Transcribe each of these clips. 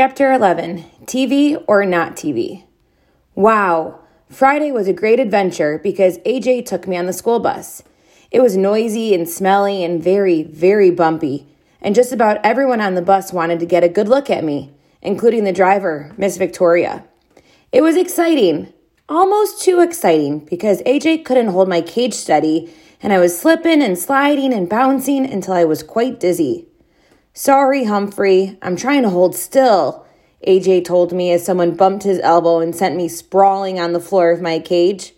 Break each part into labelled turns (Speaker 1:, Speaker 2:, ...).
Speaker 1: Chapter 11 TV or Not TV. Wow, Friday was a great adventure because AJ took me on the school bus. It was noisy and smelly and very, very bumpy, and just about everyone on the bus wanted to get a good look at me, including the driver, Miss Victoria. It was exciting, almost too exciting, because AJ couldn't hold my cage steady, and I was slipping and sliding and bouncing until I was quite dizzy. Sorry, Humphrey, I'm trying to hold still, AJ told me as someone bumped his elbow and sent me sprawling on the floor of my cage.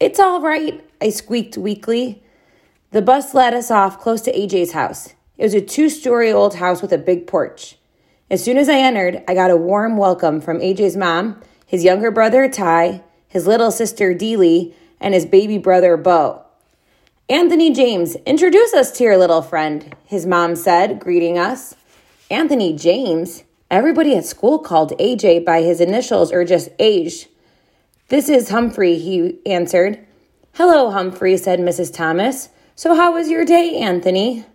Speaker 1: It's all right, I squeaked weakly. The bus led us off close to AJ's house. It was a two story old house with a big porch. As soon as I entered, I got a warm welcome from AJ's mom, his younger brother, Ty, his little sister, Deely, and his baby brother, Bo. Anthony James, introduce us to your little friend, his mom said, greeting us. Anthony James? Everybody at school called AJ by his initials or just Age. This is Humphrey, he answered. Hello, Humphrey, said Mrs. Thomas. So, how was your day, Anthony?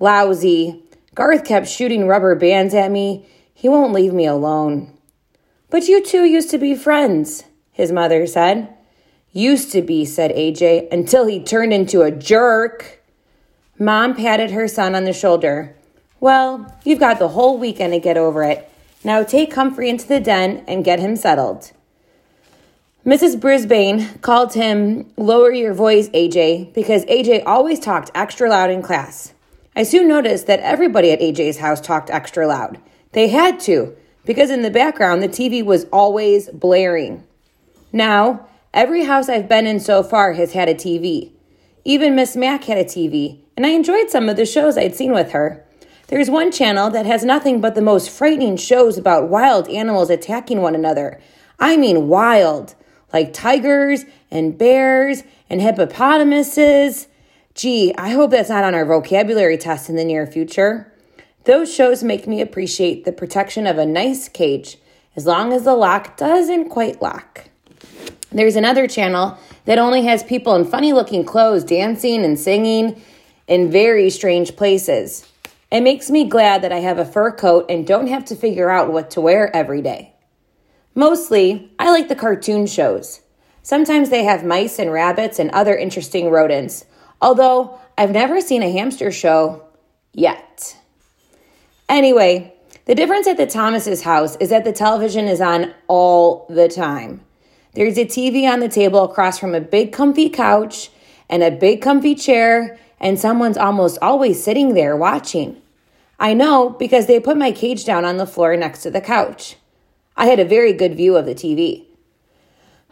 Speaker 1: Lousy. Garth kept shooting rubber bands at me. He won't leave me alone. But you two used to be friends, his mother said. Used to be, said AJ, until he turned into a jerk. Mom patted her son on the shoulder. Well, you've got the whole weekend to get over it. Now take Humphrey into the den and get him settled. Mrs. Brisbane called him Lower Your Voice, AJ, because AJ always talked extra loud in class. I soon noticed that everybody at AJ's house talked extra loud. They had to, because in the background the TV was always blaring. Now, Every house I've been in so far has had a TV. Even Miss Mac had a TV, and I enjoyed some of the shows I'd seen with her. There's one channel that has nothing but the most frightening shows about wild animals attacking one another. I mean, wild. Like tigers and bears and hippopotamuses. Gee, I hope that's not on our vocabulary test in the near future. Those shows make me appreciate the protection of a nice cage, as long as the lock doesn't quite lock. There's another channel that only has people in funny looking clothes dancing and singing in very strange places. It makes me glad that I have a fur coat and don't have to figure out what to wear every day. Mostly, I like the cartoon shows. Sometimes they have mice and rabbits and other interesting rodents, although I've never seen a hamster show yet. Anyway, the difference at the Thomas's house is that the television is on all the time. There's a TV on the table across from a big comfy couch and a big comfy chair, and someone's almost always sitting there watching. I know because they put my cage down on the floor next to the couch. I had a very good view of the TV.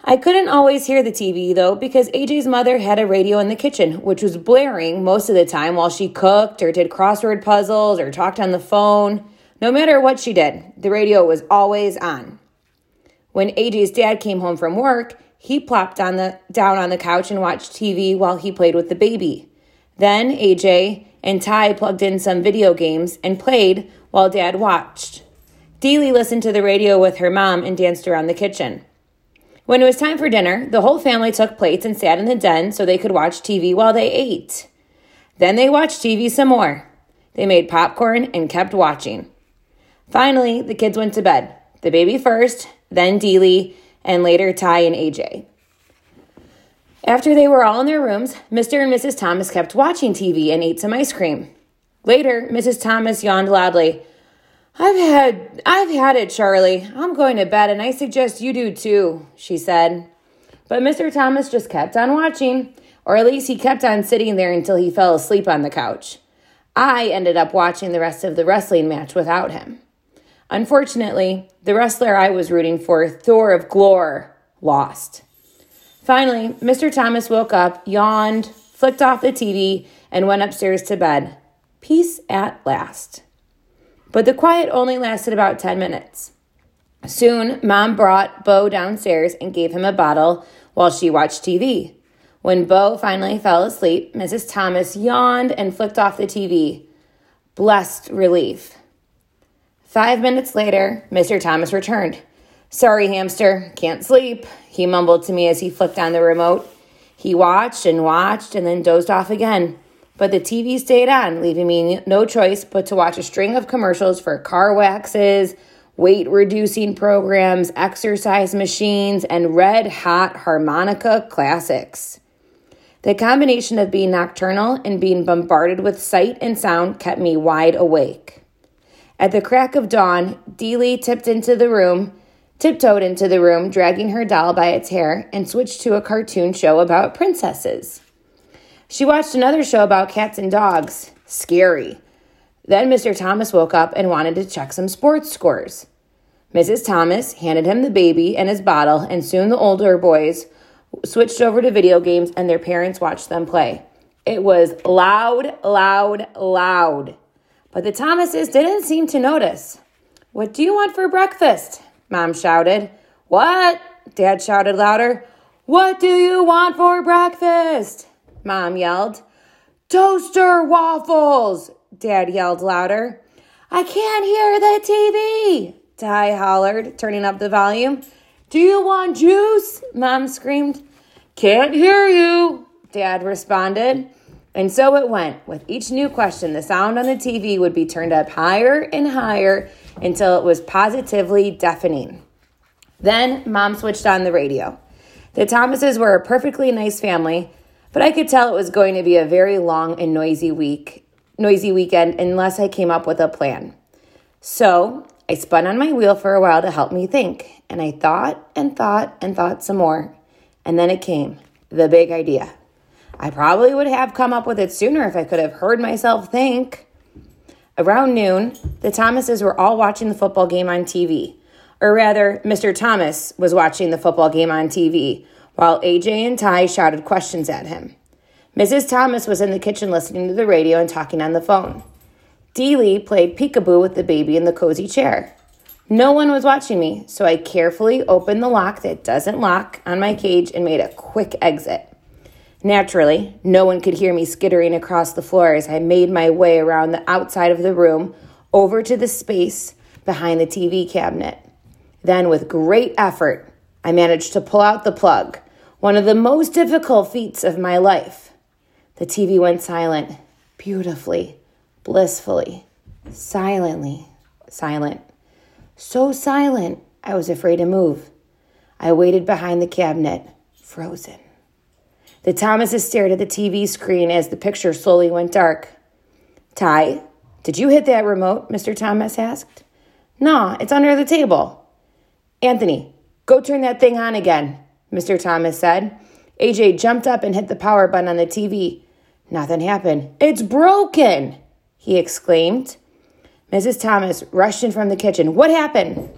Speaker 1: I couldn't always hear the TV though because AJ's mother had a radio in the kitchen, which was blaring most of the time while she cooked or did crossword puzzles or talked on the phone. No matter what she did, the radio was always on. When AJ's dad came home from work, he plopped on the, down on the couch and watched TV while he played with the baby. Then AJ and Ty plugged in some video games and played while dad watched. Deely listened to the radio with her mom and danced around the kitchen. When it was time for dinner, the whole family took plates and sat in the den so they could watch TV while they ate. Then they watched TV some more. They made popcorn and kept watching. Finally, the kids went to bed. The baby first, then Deely, and later Ty and AJ. After they were all in their rooms, Mr. and Mrs. Thomas kept watching TV and ate some ice cream. Later, Mrs. Thomas yawned loudly. I've had I've had it, Charlie. I'm going to bed and I suggest you do too, she said. But Mr. Thomas just kept on watching, or at least he kept on sitting there until he fell asleep on the couch. I ended up watching the rest of the wrestling match without him. Unfortunately, the wrestler I was rooting for, Thor of Glore, lost. Finally, Mr. Thomas woke up, yawned, flicked off the TV, and went upstairs to bed. Peace at last. But the quiet only lasted about 10 minutes. Soon, Mom brought Bo downstairs and gave him a bottle while she watched TV. When Bo finally fell asleep, Mrs. Thomas yawned and flicked off the TV. Blessed relief. Five minutes later, Mr. Thomas returned. Sorry, hamster, can't sleep, he mumbled to me as he flicked on the remote. He watched and watched and then dozed off again. But the TV stayed on, leaving me no choice but to watch a string of commercials for car waxes, weight reducing programs, exercise machines, and red hot harmonica classics. The combination of being nocturnal and being bombarded with sight and sound kept me wide awake. At the crack of dawn, Deely tipped into the room, tiptoed into the room, dragging her doll by its hair, and switched to a cartoon show about princesses. She watched another show about cats and dogs. Scary. Then Mr. Thomas woke up and wanted to check some sports scores. Mrs. Thomas handed him the baby and his bottle, and soon the older boys switched over to video games and their parents watched them play. It was loud, loud, loud. But the Thomases didn't seem to notice. What do you want for breakfast? Mom shouted. What? Dad shouted louder. What do you want for breakfast? Mom yelled. Toaster waffles, Dad yelled louder. I can't hear the TV, Ty hollered, turning up the volume. Do you want juice? Mom screamed. Can't hear you, Dad responded. And so it went. With each new question, the sound on the TV would be turned up higher and higher until it was positively deafening. Then Mom switched on the radio. The Thomases were a perfectly nice family, but I could tell it was going to be a very long and noisy week, noisy weekend unless I came up with a plan. So I spun on my wheel for a while to help me think, and I thought and thought and thought some more. And then it came the big idea. I probably would have come up with it sooner if I could have heard myself think. Around noon, the Thomases were all watching the football game on TV. Or rather, Mr. Thomas was watching the football game on TV while AJ and Ty shouted questions at him. Mrs. Thomas was in the kitchen listening to the radio and talking on the phone. Deely played peekaboo with the baby in the cozy chair. No one was watching me, so I carefully opened the lock that doesn't lock on my cage and made a quick exit. Naturally, no one could hear me skittering across the floor as I made my way around the outside of the room over to the space behind the TV cabinet. Then, with great effort, I managed to pull out the plug, one of the most difficult feats of my life. The TV went silent, beautifully blissfully, silently silent. So silent, I was afraid to move. I waited behind the cabinet, frozen. The Thomases stared at the TV screen as the picture slowly went dark. Ty, did you hit that remote? Mr. Thomas asked. Nah, it's under the table. Anthony, go turn that thing on again, Mr. Thomas said. AJ jumped up and hit the power button on the TV. Nothing happened. It's broken he exclaimed. Mrs. Thomas rushed in from the kitchen. What happened?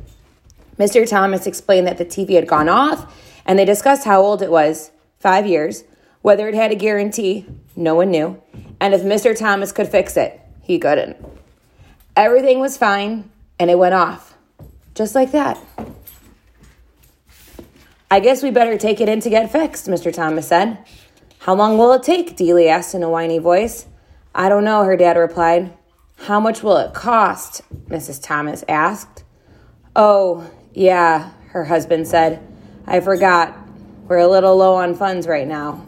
Speaker 1: Mr. Thomas explained that the TV had gone off and they discussed how old it was five years, whether it had a guarantee, no one knew, and if Mr. Thomas could fix it, he couldn't. Everything was fine and it went off. Just like that. I guess we better take it in to get fixed, Mr. Thomas said. How long will it take? Deely asked in a whiny voice. I don't know, her dad replied. How much will it cost? Mrs. Thomas asked. Oh, yeah, her husband said. I forgot. We're a little low on funds right now.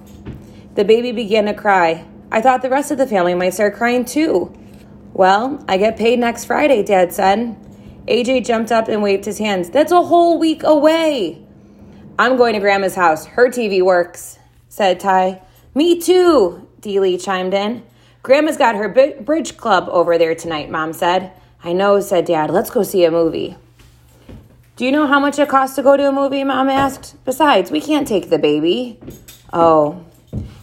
Speaker 1: The baby began to cry. I thought the rest of the family might start crying too. Well, I get paid next Friday, Dad said. AJ jumped up and waved his hands. That's a whole week away. I'm going to Grandma's house. Her TV works, said Ty. Me too, Deely chimed in. Grandma's got her bridge club over there tonight, Mom said. I know, said Dad. Let's go see a movie. Do you know how much it costs to go to a movie? Mom asked. Besides, we can't take the baby. Oh.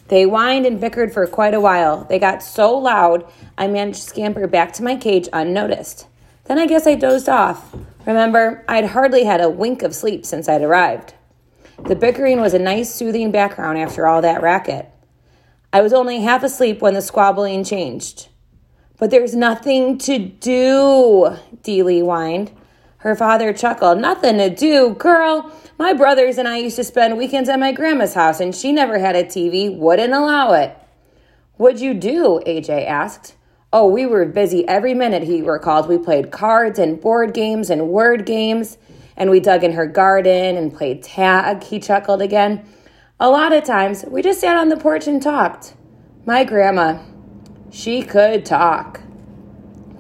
Speaker 1: They whined and bickered for quite a while. They got so loud, I managed to scamper back to my cage unnoticed. Then I guess I dozed off. Remember, I'd hardly had a wink of sleep since I'd arrived. The bickering was a nice, soothing background after all that racket. I was only half asleep when the squabbling changed. But there's nothing to do, Deely whined. Her father chuckled. Nothing to do, girl. My brothers and I used to spend weekends at my grandma's house, and she never had a TV, wouldn't allow it. What'd you do? AJ asked. Oh, we were busy every minute, he recalled. We played cards and board games and word games, and we dug in her garden and played tag, he chuckled again. A lot of times, we just sat on the porch and talked. My grandma, she could talk.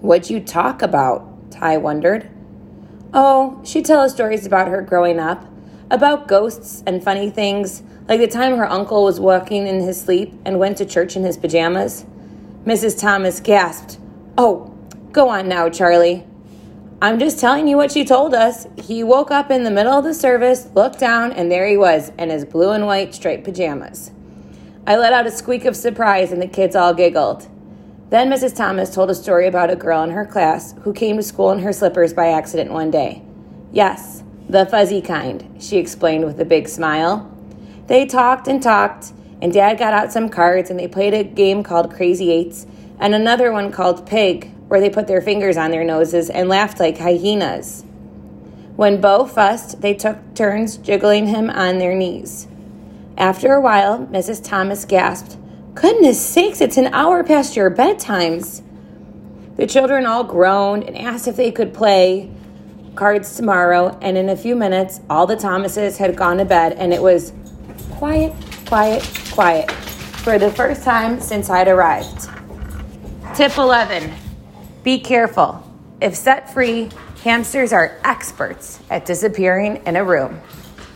Speaker 1: What'd you talk about? Ty wondered. Oh, she'd tell us stories about her growing up, about ghosts and funny things, like the time her uncle was walking in his sleep and went to church in his pajamas. Mrs. Thomas gasped, Oh, go on now, Charlie. I'm just telling you what she told us. He woke up in the middle of the service, looked down, and there he was in his blue and white striped pajamas. I let out a squeak of surprise, and the kids all giggled. Then Mrs. Thomas told a story about a girl in her class who came to school in her slippers by accident one day. Yes, the fuzzy kind, she explained with a big smile. They talked and talked, and Dad got out some cards and they played a game called Crazy Eights and another one called Pig, where they put their fingers on their noses and laughed like hyenas. When Bo fussed, they took turns jiggling him on their knees. After a while, Mrs. Thomas gasped, Goodness sakes, it's an hour past your bedtimes. The children all groaned and asked if they could play cards tomorrow, and in a few minutes, all the Thomases had gone to bed, and it was quiet, quiet, quiet for the first time since I'd arrived. Tip 11 be careful. If set free, hamsters are experts at disappearing in a room.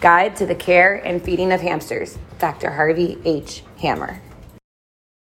Speaker 1: Guide to the care and feeding of hamsters, Dr. Harvey H. Hammer.